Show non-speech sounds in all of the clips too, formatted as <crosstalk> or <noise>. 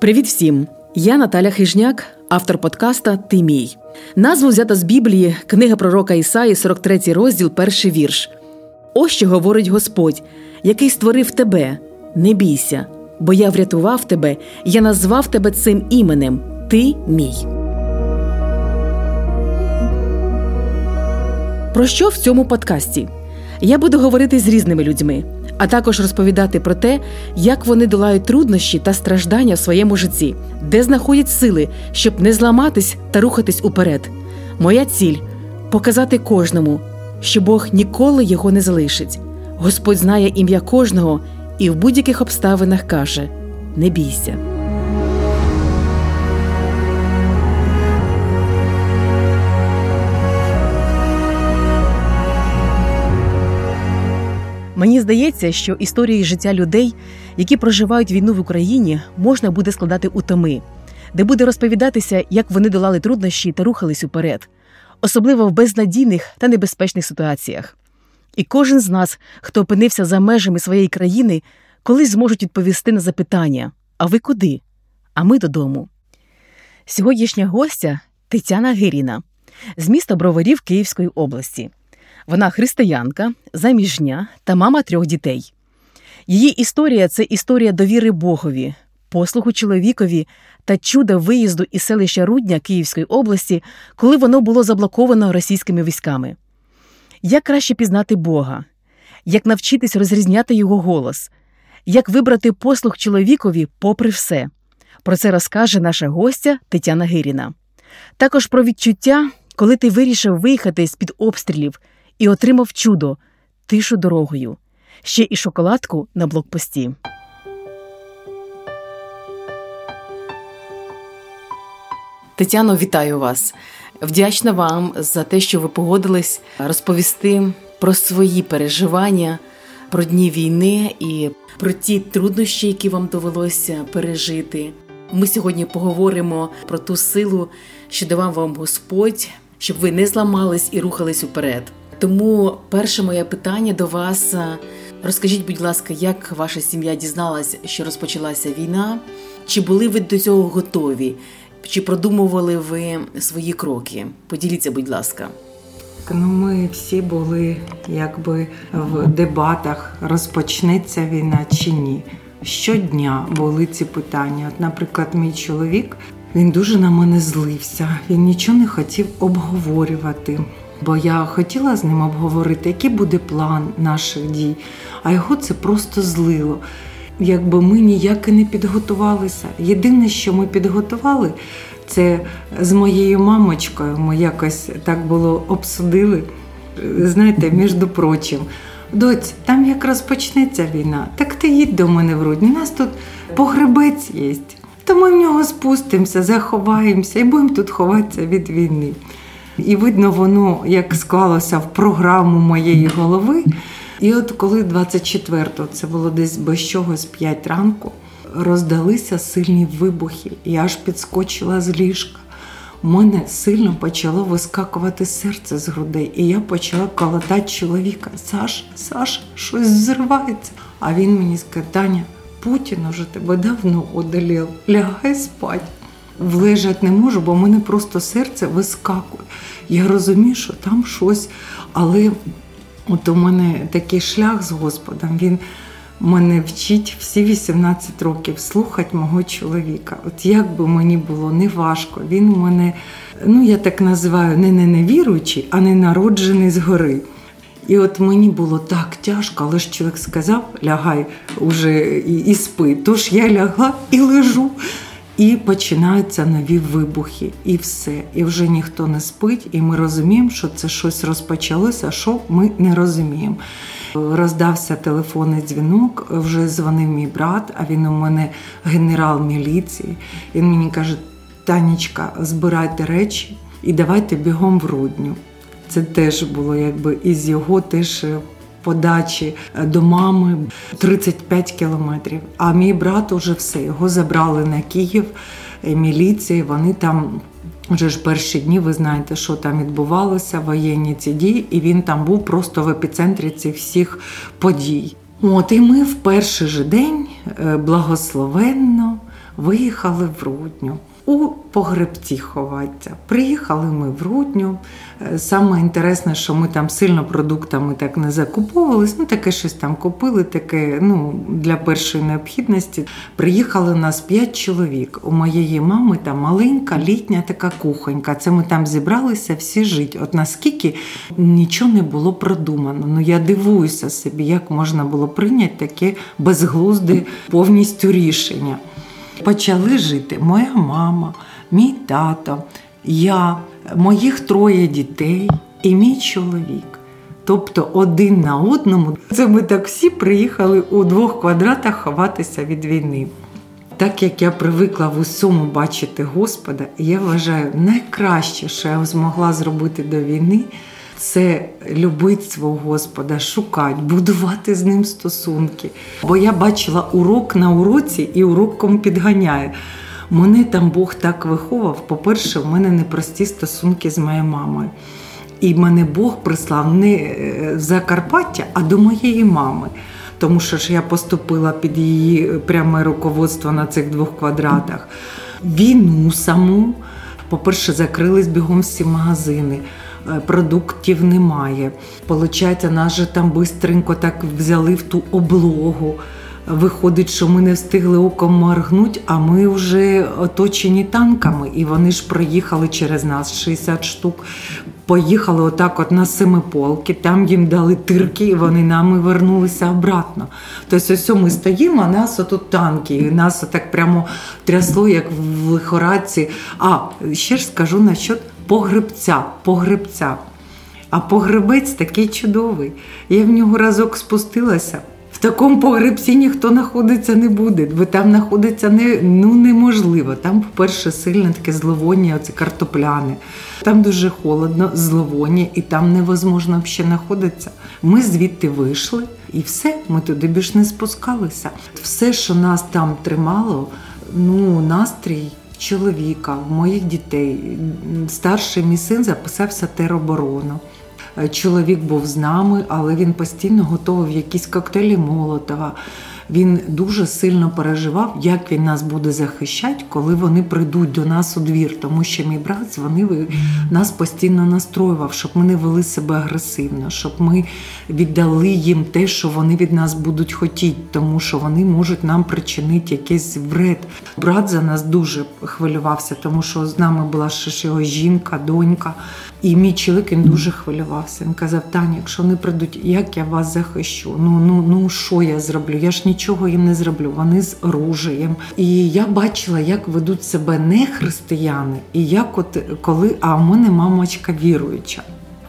Привіт всім! Я Наталя Хижняк, автор подкаста Ти мій. Назву взята з Біблії, книга пророка Ісаї, 43 розділ, перший вірш. Ось що говорить Господь, який створив тебе. Не бійся, бо я врятував тебе, я назвав тебе цим іменем. Ти мій. Про що в цьому подкасті? Я буду говорити з різними людьми, а також розповідати про те, як вони долають труднощі та страждання в своєму житті, де знаходять сили, щоб не зламатись та рухатись уперед. Моя ціль показати кожному, що Бог ніколи його не залишить. Господь знає ім'я кожного і в будь-яких обставинах каже: не бійся. Мені здається, що історії життя людей, які проживають війну в Україні, можна буде складати у томи, де буде розповідатися, як вони долали труднощі та рухались уперед, особливо в безнадійних та небезпечних ситуаціях. І кожен з нас, хто опинився за межами своєї країни, колись зможуть відповісти на запитання: а ви куди? А ми додому. Сьогоднішня гостя Тетяна Гиріна з міста Броварів Київської області. Вона християнка, заміжня та мама трьох дітей. Її історія це історія довіри Богові, послугу чоловікові та чуда виїзду із селища Рудня Київської області, коли воно було заблоковано російськими військами. Як краще пізнати Бога, як навчитись розрізняти його голос, як вибрати послуг чоловікові попри все. Про це розкаже наша гостя Тетяна Гиріна. Також про відчуття, коли ти вирішив виїхати з під обстрілів і отримав чудо, тишу дорогою, ще і шоколадку на блокпості. Тетяно, вітаю вас. Вдячна вам за те, що ви погодились розповісти про свої переживання, про дні війни і про ті труднощі, які вам довелося пережити. Ми сьогодні поговоримо про ту силу, що давав вам Господь, щоб ви не зламались і рухались уперед. Тому перше моє питання до вас: розкажіть, будь ласка, як ваша сім'я дізналася, що розпочалася війна? Чи були ви до цього готові? Чи продумували ви свої кроки? Поділіться, будь ласка. Ну, ми всі були якби в дебатах, розпочнеться війна чи ні. Щодня були ці питання. От, наприклад, мій чоловік він дуже на мене злився, він нічого не хотів обговорювати бо я хотіла з ним обговорити, який буде план наших дій, а його це просто злило. Якби ми ніяк і не підготувалися. Єдине, що ми підготували, це з моєю мамочкою. Ми якось так було обсудили. Знаєте, між прочим, доць, там як розпочнеться війна, так ти їдь до мене в Рудні. У нас тут погребець є. То ми в нього спустимося, заховаємося і будемо тут ховатися від війни. І видно, воно як склалося в програму моєї голови. І от коли 24-го, це було десь без чогось 5 ранку, роздалися сильні вибухи, я аж підскочила з ліжка. У мене сильно почало вискакувати серце з грудей, і я почала колотати чоловіка. Саш, Саш, щось зривається. А він мені сказав, Таня, Путін уже тебе давно одолів, лягай спать влежати не можу, бо в мене просто серце вискакує. Я розумію, що там щось, але от у мене такий шлях з Господом, він мене вчить всі 18 років слухати мого чоловіка. От як би мені було не важко, він мене, ну я так називаю, не невіруючий, а не народжений згори. І от мені було так тяжко, але ж чоловік сказав, лягай уже і, і спи. Тож я лягла і лежу. І починаються нові вибухи, і все. І вже ніхто не спить, і ми розуміємо, що це щось розпочалося, що ми не розуміємо. Роздався телефонний дзвінок, вже дзвонив мій брат, а він у мене генерал міліції. Він мені каже: Танечка, збирайте речі і давайте бігом в рудню. Це теж було якби із його теж подачі е, до мами 35 кілометрів. А мій брат уже все його забрали на Київ, е, міліції. Вони там. Вже ж перші дні, ви знаєте, що там відбувалося, воєнні ці дії, і він там був просто в епіцентрі цих всіх подій. От і ми в перший же день е, благословенно виїхали в Рудню у погребці ховатися. Приїхали ми в Рудню. Е, Саме інтересне, що ми там сильно продуктами так не закуповувались. Ну, таке щось там купили, таке ну, для першої необхідності. Приїхали нас п'ять чоловік. У моєї мами там маленька літня така кухонька. Це ми там зібралися всі жити. От наскільки нічого не було продумано. Ну я дивуюся собі, як можна було прийняти таке безглузде повністю рішення. Почали жити моя мама, мій тато, я, моїх троє дітей і мій чоловік. Тобто один на одному. Це ми так всі приїхали у двох квадратах ховатися від війни. Так як я привикла в усьому бачити Господа, я вважаю, найкраще, що я змогла зробити до війни, це любити свого Господа, шукати, будувати з ним стосунки. Бо я бачила урок на уроці і уроком підганяє. Мене там Бог так виховав. По-перше, в мене непрості стосунки з моєю мамою. І мене Бог прислав не е, в Закарпаття, а до моєї мами. Тому що ж я поступила під її пряме руководство на цих двох квадратах. Війну саму, по-перше, закрились бігом всі магазини. Е, Продуктів немає. Получається, нас же там бистренько так взяли в ту облогу. Виходить, що ми не встигли оком моргнути, а ми вже оточені танками, і вони ж проїхали через нас 60 штук. Поїхали отак от на семиполки, там їм дали тирки, і вони нами вернулися обратно. Тобто, ось ми стоїмо, а нас отут танки, і нас отак прямо трясло, як в лихорадці. А ще ж скажу насчет погребця. погребця. А погребець такий чудовий. Я в нього разок спустилася. В такому погребці ніхто знаходиться не буде, бо там знаходиться не, ну, неможливо. Там, по-перше, сильне таке зловоння, оце картопляне. Там дуже холодно, зловоння, і там невозможно взагалі знаходитися. Ми звідти вийшли, і все, ми туди більш не спускалися. Все, що нас там тримало, ну, настрій чоловіка, моїх дітей. Старший мій син записався в тероборону. Е, Чоловік був з нами, але він постійно готував якісь коктейлі Молотова. Він дуже сильно переживав, як він нас буде захищати, коли вони прийдуть до нас у двір. Тому що мій брат дзвонив і нас постійно настроював, щоб ми не вели себе агресивно, щоб ми віддали їм те, що вони від нас будуть хотіти, тому що вони можуть нам причинити якийсь вред. Брат за нас дуже хвилювався, тому що з нами була ще його жінка, донька. І мій чоловік він дуже хвилювався. Він казав: Таня, якщо вони прийдуть, як я вас захищу? Ну ну ну що я зроблю? Я ж нічого їм не зроблю. Вони з оружієм. І я бачила, як ведуть себе не християни, і як от коли а в мене мамочка віруюча.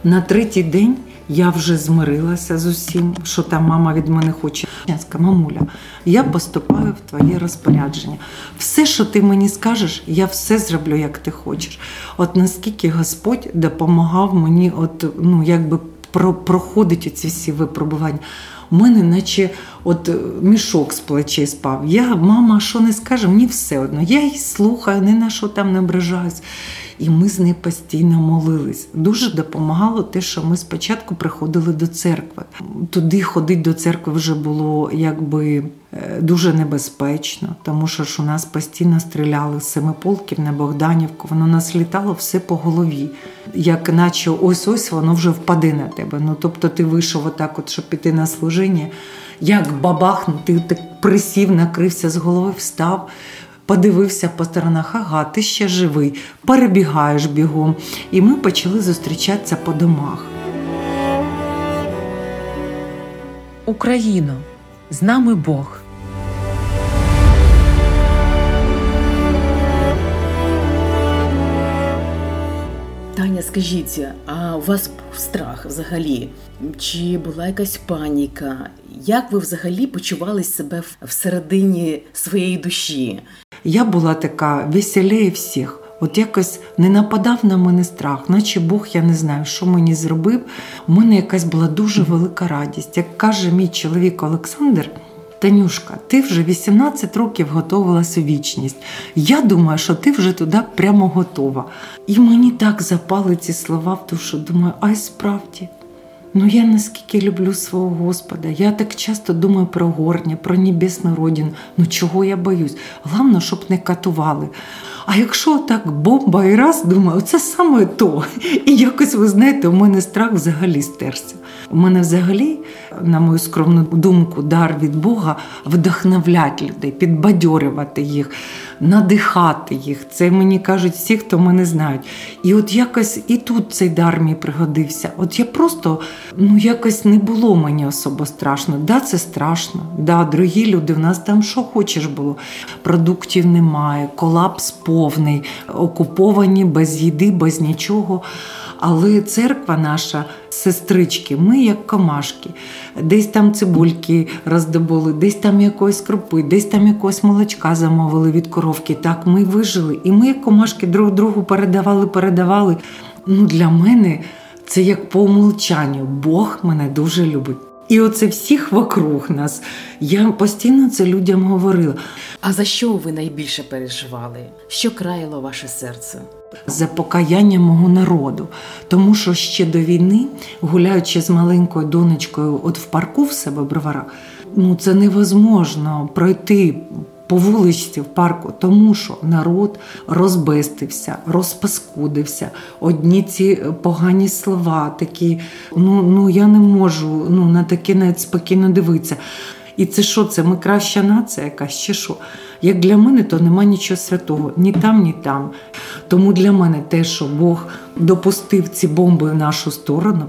На третій день я вже змирилася з усім, що там мама від мене хоче. Я сказала, мамуля, я поступаю в твоє розпорядження. Все, що ти мені скажеш, я все зроблю, як ти хочеш. От наскільки Господь допомагав мені, от ну якби про, проходити ці всі випробування. У мене, наче от е, мішок з плечей спав. Я, мама, що не скаже, мені все одно. Я її слухаю, не на що там не ображаюсь. І ми з нею постійно молились. Дуже допомагало те, що ми спочатку приходили до церкви. Туди ходити до церкви вже було якби е, дуже небезпечно, тому що ж у нас постійно стріляли з семиполків на Богданівку. Воно нас літало все по голові, як наче ось ось воно вже впаде на тебе. Ну тобто ти вийшов отак, от, щоб піти на служіння. Як бабахнув, ти так присів, накрився з голови, встав. Подивився по сторонах, ага, ти ще живий, перебігаєш бігом. І ми почали зустрічатися по домах. Україно, з нами Бог. Таня, скажіть, а у вас був страх взагалі? Чи була якась паніка? Як ви взагалі почували себе всередині своєї душі? Я була така веселіє всіх. От якось не нападав на мене страх, наче Бог, я не знаю, що мені зробив. У мене якась була дуже велика радість. Як каже мій чоловік Олександр, Танюшка, ти вже 18 років готувалась у вічність. Я думаю, що ти вже туди прямо готова. І мені так запали ці слова в душу. Думаю, ай справді. Ну я наскільки люблю свого Господа. Я так часто думаю про горня, про небесну родину. Ну чого я боюсь? Головне, щоб не катували. А якщо так бомба і раз, думаю, це саме то. І якось, ви знаєте, у мене страх взагалі стерся. У мене взагалі, на мою скромну думку, дар від Бога вдохновляти людей, підбадьорювати їх, надихати їх. Це мені кажуть всі, хто мене знають. І от якось і тут цей дар мені пригодився. От я просто ну якось не було мені особо страшно. Да, це страшно. Да, дорогі люди, в нас там що хочеш було. Продуктів немає, колапс повний, окуповані без їди, без нічого. Але церква наша, сестрички, ми як комашки, десь там цибульки роздобули, десь там якоїсь крупи, десь там якогось молочка замовили від коровки. Так ми вижили. І ми, як комашки, друг другу передавали, передавали. Ну, Для мене це як по умолчанню. Бог мене дуже любить. І оце всіх вокруг нас. Я постійно це людям говорила. А за що ви найбільше переживали? Що країло ваше серце? За покаяння мого народу. Тому що ще до війни, гуляючи з маленькою донечкою, от в парку в себе бровара, ну це невозможно пройти. По вуличці в парку, тому що народ розбестився, розпаскудився. Одні ці погані слова, такі, ну ну я не можу ну, на таке навіть спокійно дивитися. І це що? Це ми краща нація, якась чи що? Як для мене, то нема нічого святого ні там, ні там. Тому для мене те, що Бог допустив ці бомби в нашу сторону,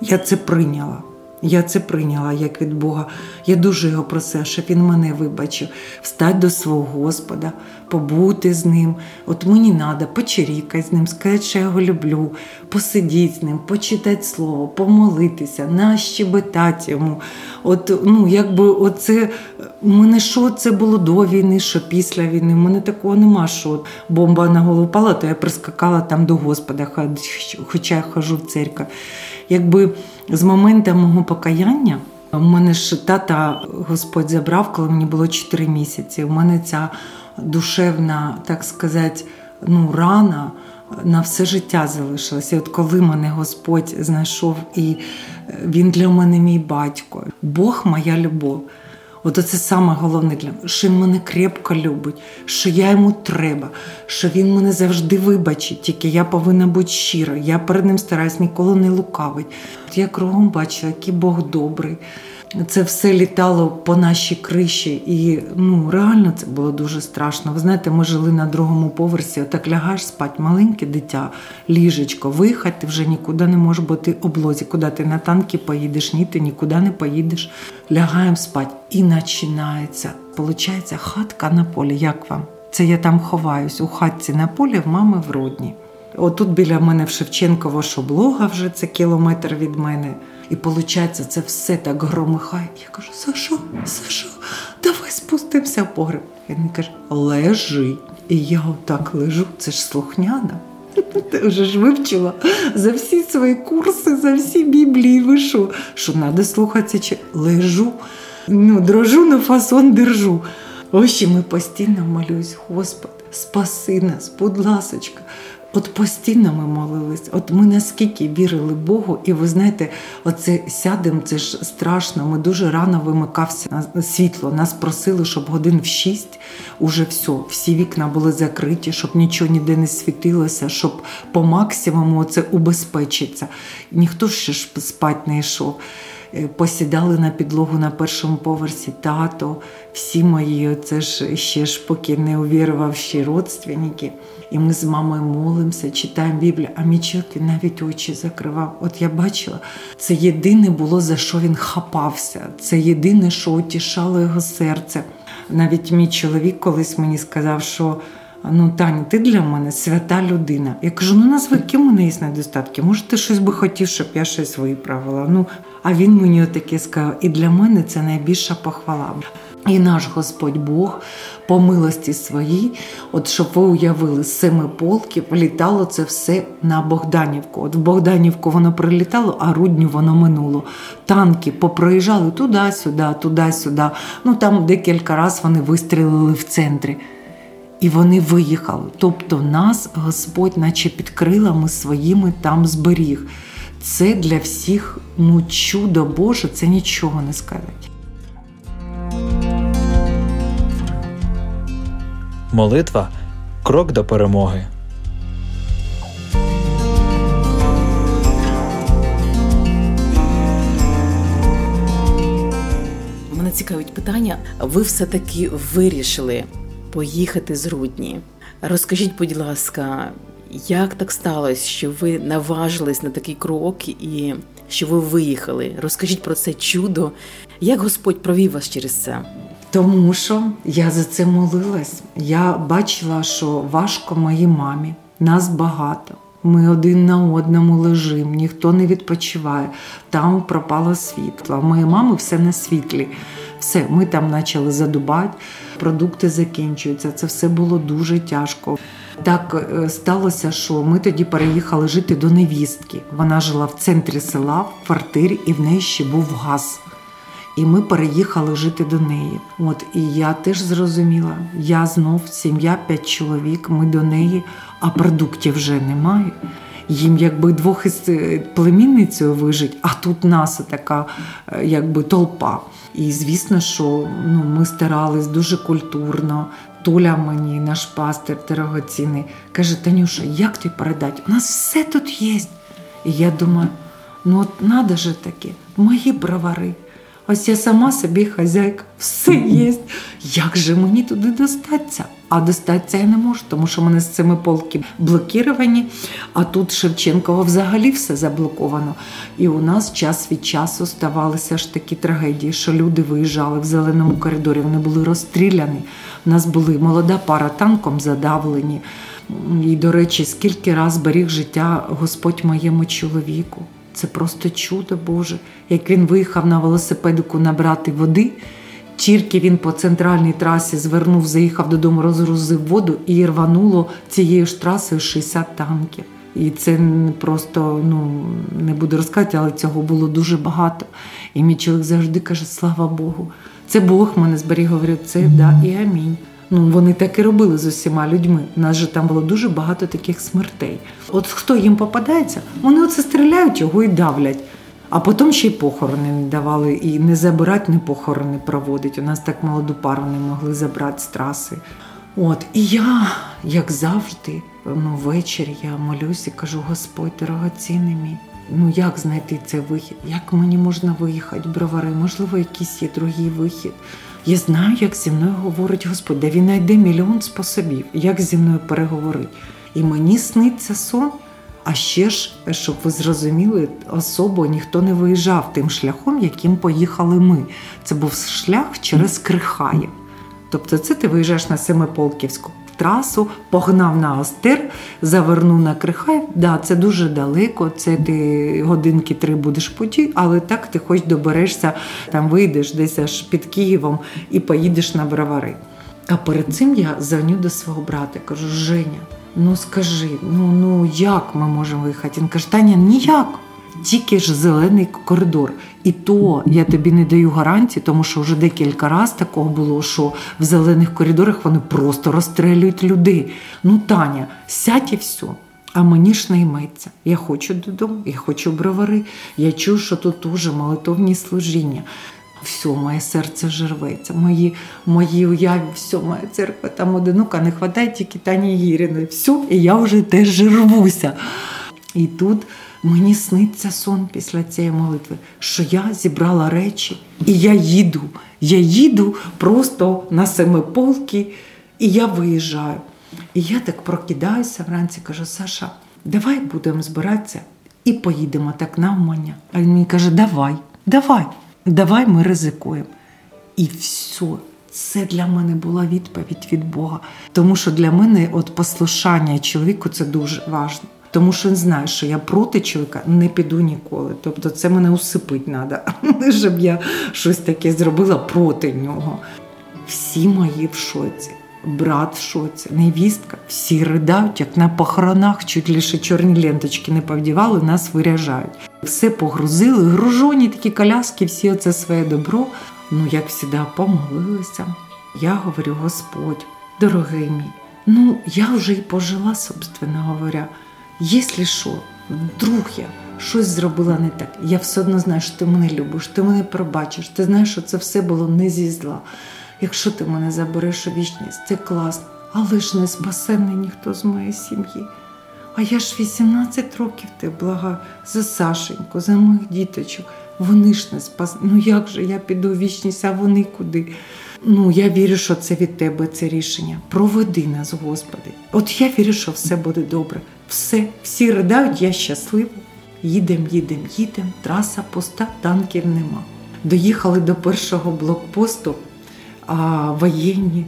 я це прийняла. Я це прийняла як від Бога. Я дуже його просила, щоб він мене вибачив, встати до свого Господа, побути з ним. От мені треба почерікати з ним, сказати, що я його люблю, посидіти з ним, почитати слово, помолитися, нащебетати йому. От, ну, якби оце, у мене що це було до війни, що після війни. У мене такого нема, що бомба на голову пала, то я прискакала там до Господа, хоча я хожу в церкву. Якби з моменту мого покаяння у мене ж тата Господь забрав, коли мені було 4 місяці. У мене ця душевна, так сказати, ну, рана на все життя залишилася. І От коли мене Господь знайшов, і він для мене мій батько, Бог моя любов. От це саме головне для мене, що він мене крепко любить, що я йому треба, що він мене завжди вибачить, тільки я повинна бути щира. Я перед ним стараюсь ніколи не лукавить. От я кругом бачила, який Бог добрий. Це все літало по нашій криші, і ну реально це було дуже страшно. Ви знаєте, ми жили на другому поверсі, отак лягаєш спати, маленьке дитя, ліжечко, виїхати ти вже нікуди не можеш бути облозі. Куди ти на танки поїдеш? Ні, ти нікуди не поїдеш. Лягаємо спати. І починається. Получається, хатка на полі. Як вам? Це я там ховаюсь у хатці на полі в мами в родні. Отут біля мене в Шевченково шоблога вже це кілометр від мене. І виходить, це все так громихає. Я кажу, Сашо, Сашо, давай спустимося в погреб. Він каже, лежи. І я отак лежу, це ж слухняна. <laughs> Ти вже ж вивчила за всі свої курси, за всі біблії. Ви що? Що треба слухатися, чи лежу, ну, дрожу на фасон держу. Ось ми постійно молюсь, Господи, спаси нас, будь ласочка. От постійно ми молились, от ми наскільки вірили Богу, і ви знаєте, оце сядемо, це ж страшно. Ми дуже рано вимикався на світло. Нас просили, щоб годин в шість уже все, всі вікна були закриті, щоб нічого ніде не світилося, щоб по максимуму це убезпечиться. Ніхто ще ж спать не йшов. Е, посідали на підлогу на першому поверсі тато, всі мої, це ж ще ж поки не увірувавші родственники. І ми з мамою молимося, читаємо Біблію, а мій чоловік навіть очі закривав. От я бачила, це єдине було за що він хапався. Це єдине, що утішало його серце. Навіть мій чоловік колись мені сказав, що. Ну, Таня, ти для мене свята людина. Я кажу, ну назви, які у мене є недостатки. Може, ти щось би хотів, щоб я щось виправила. Ну, а він мені таке сказав, і для мене це найбільша похвала. І наш Господь Бог по милості своїй, от щоб ви уявили, з семи полків літало це все на Богданівку. От в Богданівку воно прилітало, а рудню воно минуло. Танки попроїжджали туди-сюди, туди-сюди. Ну там декілька разів вони вистрілили в центрі. І вони виїхали. Тобто нас Господь, наче під крилами своїми, там зберіг. Це для всіх ну, чудо Боже, це нічого не сказати. Молитва крок до перемоги. Мене цікавить питання. Ви все-таки вирішили поїхати з Рудні. Розкажіть, будь ласка, як так сталося, що ви наважились на такий крок і що ви виїхали? Розкажіть про це чудо, як Господь провів вас через це? Тому що я за це молилась. Я бачила, що важко моїй мамі, нас багато. Ми один на одному лежимо, ніхто не відпочиває. Там пропало світло. Моєї мами все на світлі. Все, ми там почали задубати, продукти закінчуються. Це все було дуже тяжко. Так е, сталося, що ми тоді переїхали жити до невістки. Вона жила в центрі села, в квартирі, і в неї ще був газ. І ми переїхали жити до неї. От і я теж зрозуміла, я знов сім'я, п'ять чоловік. Ми до неї, а продуктів вже немає. Їм якби двох із е, племінницею вижить, а тут нас така е, якби толпа. І звісно, що ну, ми старались дуже культурно. Толя мені, наш пастир дорогоцінний, каже: Танюша, як ти передати? У нас все тут є. І я думаю, ну от надо же таке, мої бровари. Ось я сама собі хазяйка, все є. Як же мені туди достатися? А достатися я не можу, тому що мене з цими полки блокіровані, а тут Шевченкова взагалі все заблоковано. І у нас час від часу ставалися ж такі трагедії, що люди виїжджали в зеленому коридорі, вони були розстріляні. У нас були молода пара танком задавлені. І, до речі, скільки раз беріг життя Господь моєму чоловіку. Це просто чудо Боже. Як він виїхав на велосипедику набрати води, тільки він по центральній трасі звернув, заїхав додому, розгрузив воду і рвануло цією ж трасою 60 танків. І це просто ну не буду розказати, але цього було дуже багато. І мій чоловік завжди каже: Слава Богу, це Бог мене зберіг. Говорю, це да і амінь. Ну, вони так і робили з усіма людьми. У нас же там було дуже багато таких смертей. От хто їм попадається, вони оце стріляють його і давлять. А потім ще й похорони не давали, і не забирати, не похорони проводить. У нас так молоду пару не могли забрати з траси. От, і я, як завжди, ну, ввечері я молюсь і кажу: Господь, дорогоцінний мій, ну як знайти цей вихід? Як мені можна виїхати, бровари? Можливо, якийсь є другий вихід. Я знаю, як зі мною говорить Господь, де він знайде мільйон способів, як зі мною переговорить. І мені сниться сон. А ще ж, щоб ви зрозуміли, особо ніхто не виїжджав тим шляхом, яким поїхали ми. Це був шлях через Крихаєв. Тобто, це ти виїжджаєш на Семиполківську трасу, погнав на Остер, завернув на Крихаєв. Да, це дуже далеко, це ти годинки три будеш путі, але так ти хоч доберешся, там вийдеш десь аж під Києвом і поїдеш на бровари. А перед цим я дзвоню до свого брата, кажу: Женя, ну скажи, ну ну як ми можемо виїхати? Він каже, Таня, ніяк. Тільки ж зелений коридор. І то я тобі не даю гарантії, тому що вже декілька разів такого було, що в зелених коридорах вони просто розстрелюють людей. Ну, Таня, сядь і все. А мені ж не йметься. Я хочу додому, я хочу бровари. Я чую, що тут уже молитовні служіння. Все, моє серце жерветься, мої мої уяві, все, моя церква там одинока, не вистачає тільки Тані Гіріної. Все, і я вже теж жервуся. І тут мені сниться сон після цієї молитви, що я зібрала речі, і я їду. Я їду просто на семиполки, і я виїжджаю. І я так прокидаюся вранці, кажу: Саша, давай будемо збиратися і поїдемо так навмання. А він мені каже: Давай, давай, давай ми ризикуємо. І все. Це для мене була відповідь від Бога. Тому що для мене от послушання чоловіку це дуже важливо. Тому що він знає, що я проти чоловіка не піду ніколи. Тобто це мене усипить треба, <laughs> щоб я щось таке зробила проти нього. Всі мої в шоці, брат в шоці, невістка, всі ридають, як на похоронах, чуть лише чорні ленточки не повдівали, нас виряжають. Все погрузили, гружоні такі коляски, всі оце своє добро. Ну, як завжди, помолилися. Я говорю, Господь, дорогий мій, ну я вже й пожила, собственно говоря. Якщо що, вдруг я щось зробила не так. Я все одно знаю, що ти мене любиш, ти мене пробачиш. Ти знаєш, що це все було не зі зла. Якщо ти мене забереш у вічність, це класно. Але ж не спасенний ніхто з моєї сім'ї. А я ж 18 років тебе благаю за Сашеньку, за моїх діточок. Вони ж не спас. Ну як же я піду в вічність, а вони куди? Ну, я вірю, що це від тебе це рішення. Проведи нас, Господи. От я вірю, що все буде добре. Все, всі ридають, я щаслива. Їдем, їдем, їдем. Траса пуста, танків нема. Доїхали до першого блокпосту, а воєнні.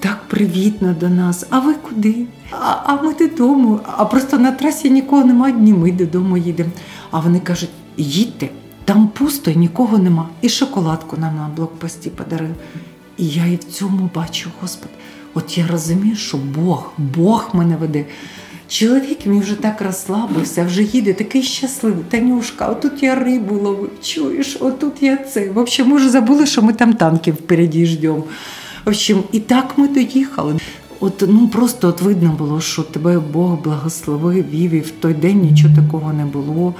Так привітно до нас. А ви куди? А, а ми додому. А просто на трасі нікого немає, ні ми додому їдемо. А вони кажуть: їдьте, там пусто нікого нема. І шоколадку нам на блокпості подарили. І я і в цьому бачу, Господи. От я розумію, що Бог, Бог мене веде. Чоловік мій вже так розслабився, вже їде, такий щасливий. Танюшка, отут я рибу ловив, чуєш, отут я це. В общем, вже забули, що ми там танків впереді ждемо. В общем, і так ми доїхали. От ну просто от видно було, що тебе Бог благословив, вів, і в той день нічого такого не було.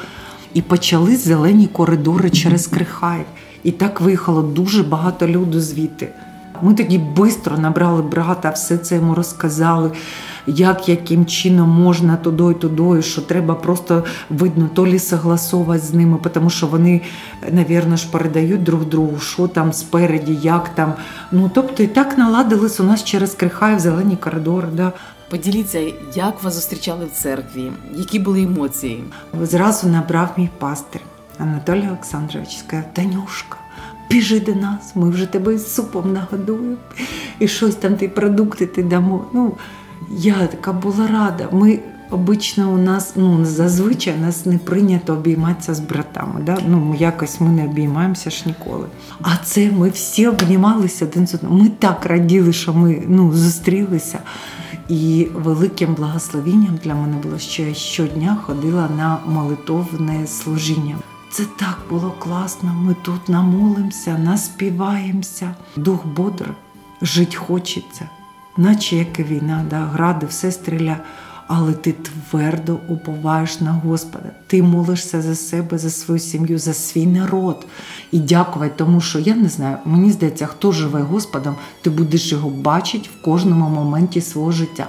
І почали зелені коридори через Крихаїв. І так виїхало дуже багато людей звідти. Ми тоді швидко набрали брата, все це йому розказали, як, яким чином можна туди і туди, що треба просто видно, то лі согласовувати з ними, тому що вони, навірно, ж передають друг другу, що там спереді, як там. Ну тобто і так наладились у нас через Крихаїв зелені коридори. Да. Поділіться, як вас зустрічали в церкві, які були емоції? Зразу набрав мій пастир Анатолій Олександрович, сказав, Танюшка, біжи до нас, ми вже тебе з супом нагодуємо, і щось там ти продукти ти дамо. Ну, я така була рада. Ми обично у нас, ну зазвичай нас не прийнято обійматися з братами. Да? Ну, якось ми не обіймаємося ж ніколи. А це ми всі обнімалися один з одним. Ми так раділи, що ми ну, зустрілися. І великим благословенням для мене було, що я щодня ходила на молитовне служіння. Це так було класно. Ми тут намолимося, наспіваємося. Дух бодр, жить хочеться, наче як і війна, да, гради, все стріля. Але ти твердо уповаєш на Господа. Ти молишся за себе, за свою сім'ю, за свій народ. І дякувати, тому що я не знаю, мені здається, хто живе Господом, ти будеш його бачити в кожному моменті свого життя.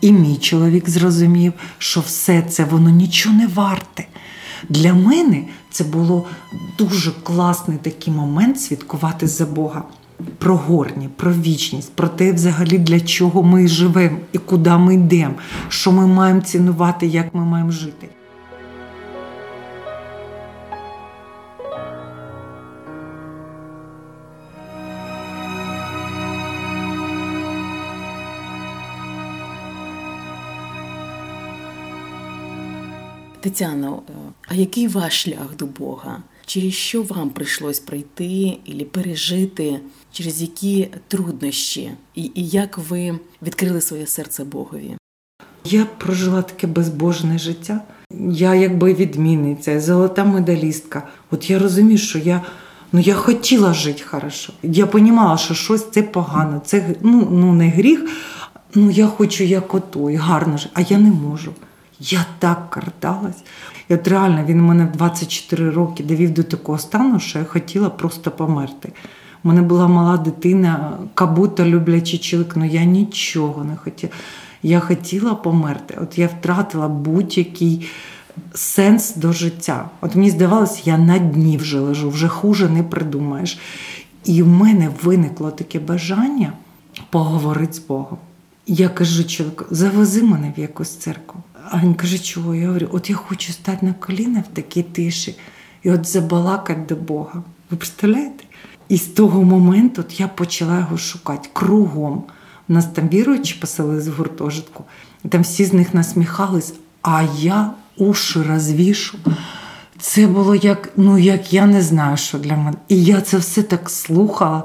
І мій чоловік зрозумів, що все це воно нічого не варте. Для мене це було дуже класний такий момент святкувати за Бога. Про горні, про вічність, про те, взагалі для чого ми живемо і куди ми йдемо, що ми маємо цінувати, як ми маємо жити. Тетяно, е, а який ваш шлях до Бога? Через що вам прийшлось пройти і пережити, через які труднощі, і, і як ви відкрили своє серце Богові? Я прожила таке безбожне життя. Я якби відмінниця, золота медалістка. От я розумію, що я ну я хотіла жити хорошо. Я розуміла, що щось це погано, це ну, ну не гріх. Ну я хочу як отой, гарно жити, а я не можу. Я так карталась. От реально він мене в 24 роки довів до такого стану, що я хотіла просто померти. У мене була мала дитина, кабуто люблячий чоловік, але я нічого не хотіла. Я хотіла померти. От я втратила будь-який сенс до життя. От мені здавалося, я на дні вже лежу, вже хуже не придумаєш. І в мене виникло таке бажання поговорити з Богом. Я кажу чоловіку, завези мене в якусь церкву. А він каже, чого? Я говорю, от я хочу стати на коліна в такій тиші і от забалакати до Бога. Ви представляєте? І з того моменту от я почала його шукати кругом. У нас там віруючі поселились в гуртожитку, там всі з них насміхались, а я уші розвішу. Це було як, ну як я не знаю, що для мене. І я це все так слухала.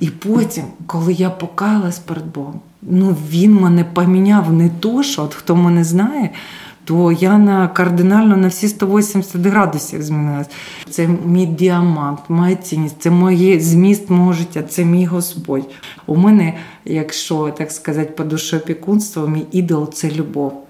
І потім, коли я покаялась перед Богом, ну він мене поміняв не то, що от хто мене знає, то я на кардинально на всі 180 градусів змінилась. Це мій діамант, моя цінність, це моє зміст мого життя, це мій Господь. У мене, якщо так сказати, по душопікунству, мій ідол це любов.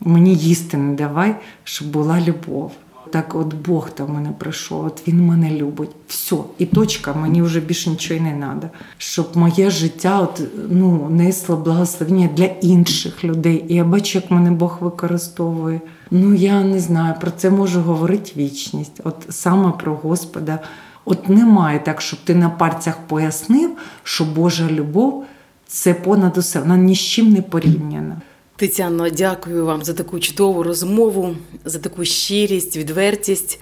Мені їсти не давай, щоб була любов. Так, от Бог там мене прийшов, от він мене любить. Все, і точка, мені вже більше нічого не треба. Щоб моє життя от, ну, несло благословення для інших людей. І я бачу, як мене Бог використовує. Ну я не знаю, про це можу говорити вічність. От саме про Господа. От немає так, щоб ти на пальцях пояснив, що Божа любов це понад усе, вона ні з чим не порівняна. Тетяно, дякую вам за таку чудову розмову, за таку щирість, відвертість.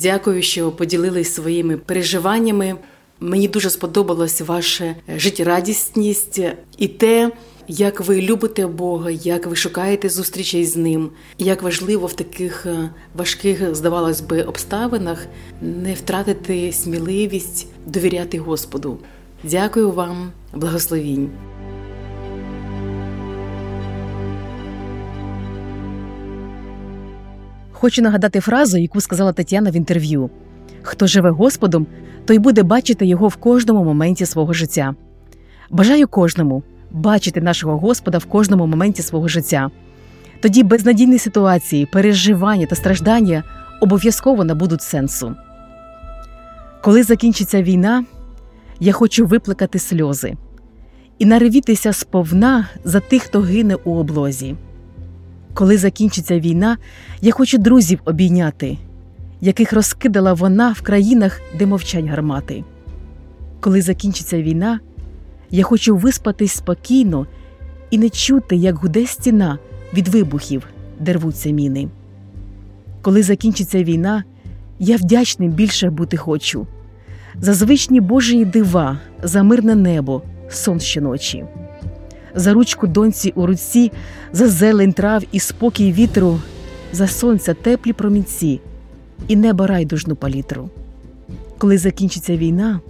Дякую, що поділились своїми переживаннями. Мені дуже сподобалась ваша життєрадісність і те, як ви любите Бога, як ви шукаєте зустрічей з ним, як важливо в таких е, важких, здавалось би, обставинах не втратити сміливість довіряти Господу. Дякую вам, благословінь. Хочу нагадати фразу, яку сказала Тетяна в інтерв'ю: хто живе Господом, той буде бачити його в кожному моменті свого життя. Бажаю кожному бачити нашого Господа в кожному моменті свого життя. Тоді безнадійні ситуації, переживання та страждання обов'язково набудуть сенсу. Коли закінчиться війна, я хочу виплакати сльози і наривітися сповна за тих, хто гине у облозі. Коли закінчиться війна, я хочу друзів обійняти, яких розкидала вона в країнах, де мовчать гармати. Коли закінчиться війна, я хочу виспатись спокійно і не чути, як гуде стіна від вибухів, де рвуться міни. Коли закінчиться війна, я вдячним більше бути хочу за звичні Божої дива, за мирне небо, сон щоночі за ручку доньці у руці, за зелень трав і спокій вітру, за сонця теплі промінці і неба райдужну палітру. Коли закінчиться війна,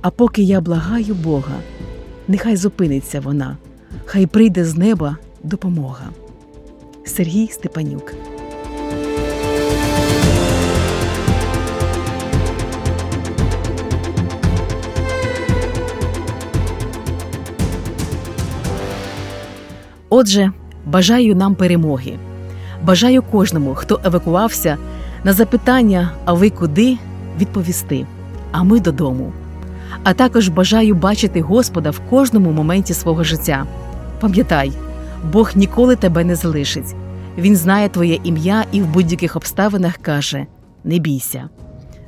а поки я благаю Бога, нехай зупиниться вона, хай прийде з неба допомога. Сергій Степанюк Отже, бажаю нам перемоги. Бажаю кожному, хто евакувався, на запитання, а ви куди відповісти, а ми додому. А також бажаю бачити Господа в кожному моменті свого життя. Пам'ятай, Бог ніколи тебе не залишить. Він знає твоє ім'я і в будь-яких обставинах каже: Не бійся.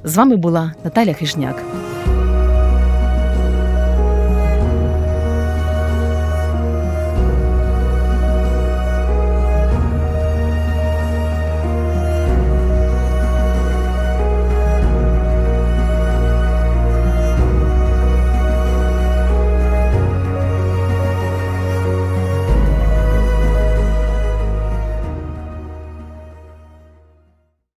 З вами була Наталя Хижняк.